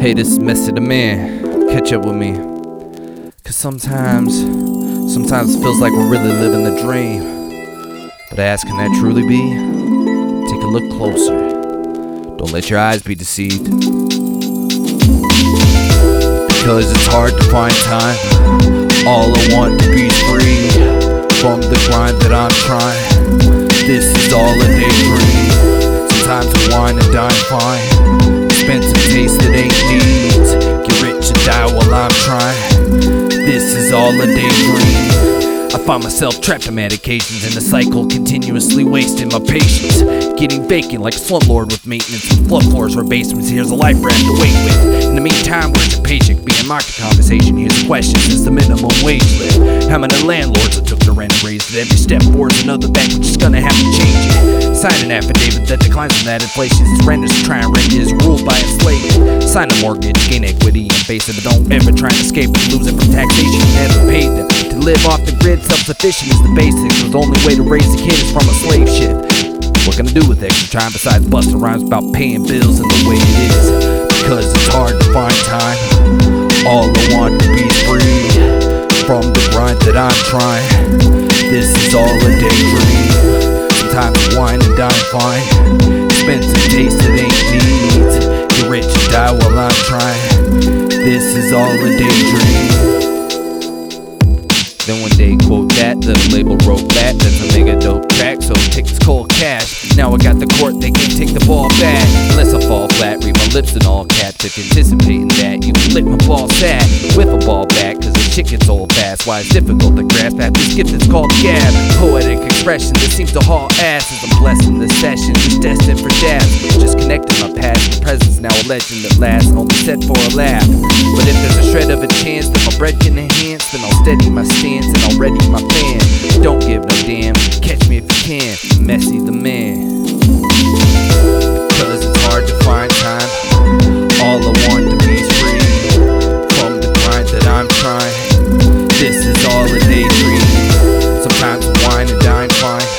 Hey, this is Messy the Man. Catch up with me. Cause sometimes, sometimes it feels like we're really living the dream. But ask, can that truly be? Take a look closer. Don't let your eyes be deceived. Because it's hard to find time. All I want to be free from the grind that I'm trying. This is all a daydream. Sometimes I wine and dine fine. Taste that ain't needs. Get rich and die while I'm trying. This is all a daydream. I find myself trapped in medications in a cycle continuously wasting my patience. Getting vacant like a slumlord with maintenance and flood floors or basements. Here's a life have to wait with. In the meantime, your paycheck being market conversation? Here's the question: Is the minimum wage live? How many landlords that took the rent and raised it? Every step forward another back, which is gonna have to change it. Sign an affidavit that declines from that inflation. His renters try and rent is ruled by enslavement. Sign a mortgage, gain equity and base it, but don't ever try and escape and lose it from taxation. Never paid them to live off the grid. Self-sufficient is the basics. The only way to raise a kid is from a slave ship. What can I do with extra time besides busting rhymes about paying bills and the way it is? Because it's hard to find time. All I want to be free from the grind that I'm trying. This is all a daydream. Sometimes wine and dine fine. Expensive taste that ain't needs. Get rich and die while I'm trying. This is all a daydream. Then one day quote that, the label wrote that, that's a mega dope track, so take this cold cash. Now I got the court, they can't take the ball back. Unless I fall flat, read my lips in all caps, if anticipating that you can lick my ball sack. Whip a ball back, cause the shit gets old fast. Why it's difficult to grasp at this gift that's called gab. Poetic expression that seems to haul ass as I'm blessing this session, just destined for dabs. Just connecting my past and presence, now a legend that lasts, only set for a laugh. But if there's a shred of a chance that my bread can enhance, then I'll steady my stance and I'll ready my fan. Don't give no damn, catch I'm trying. This is all a daydream. Sometimes wine and dine fine.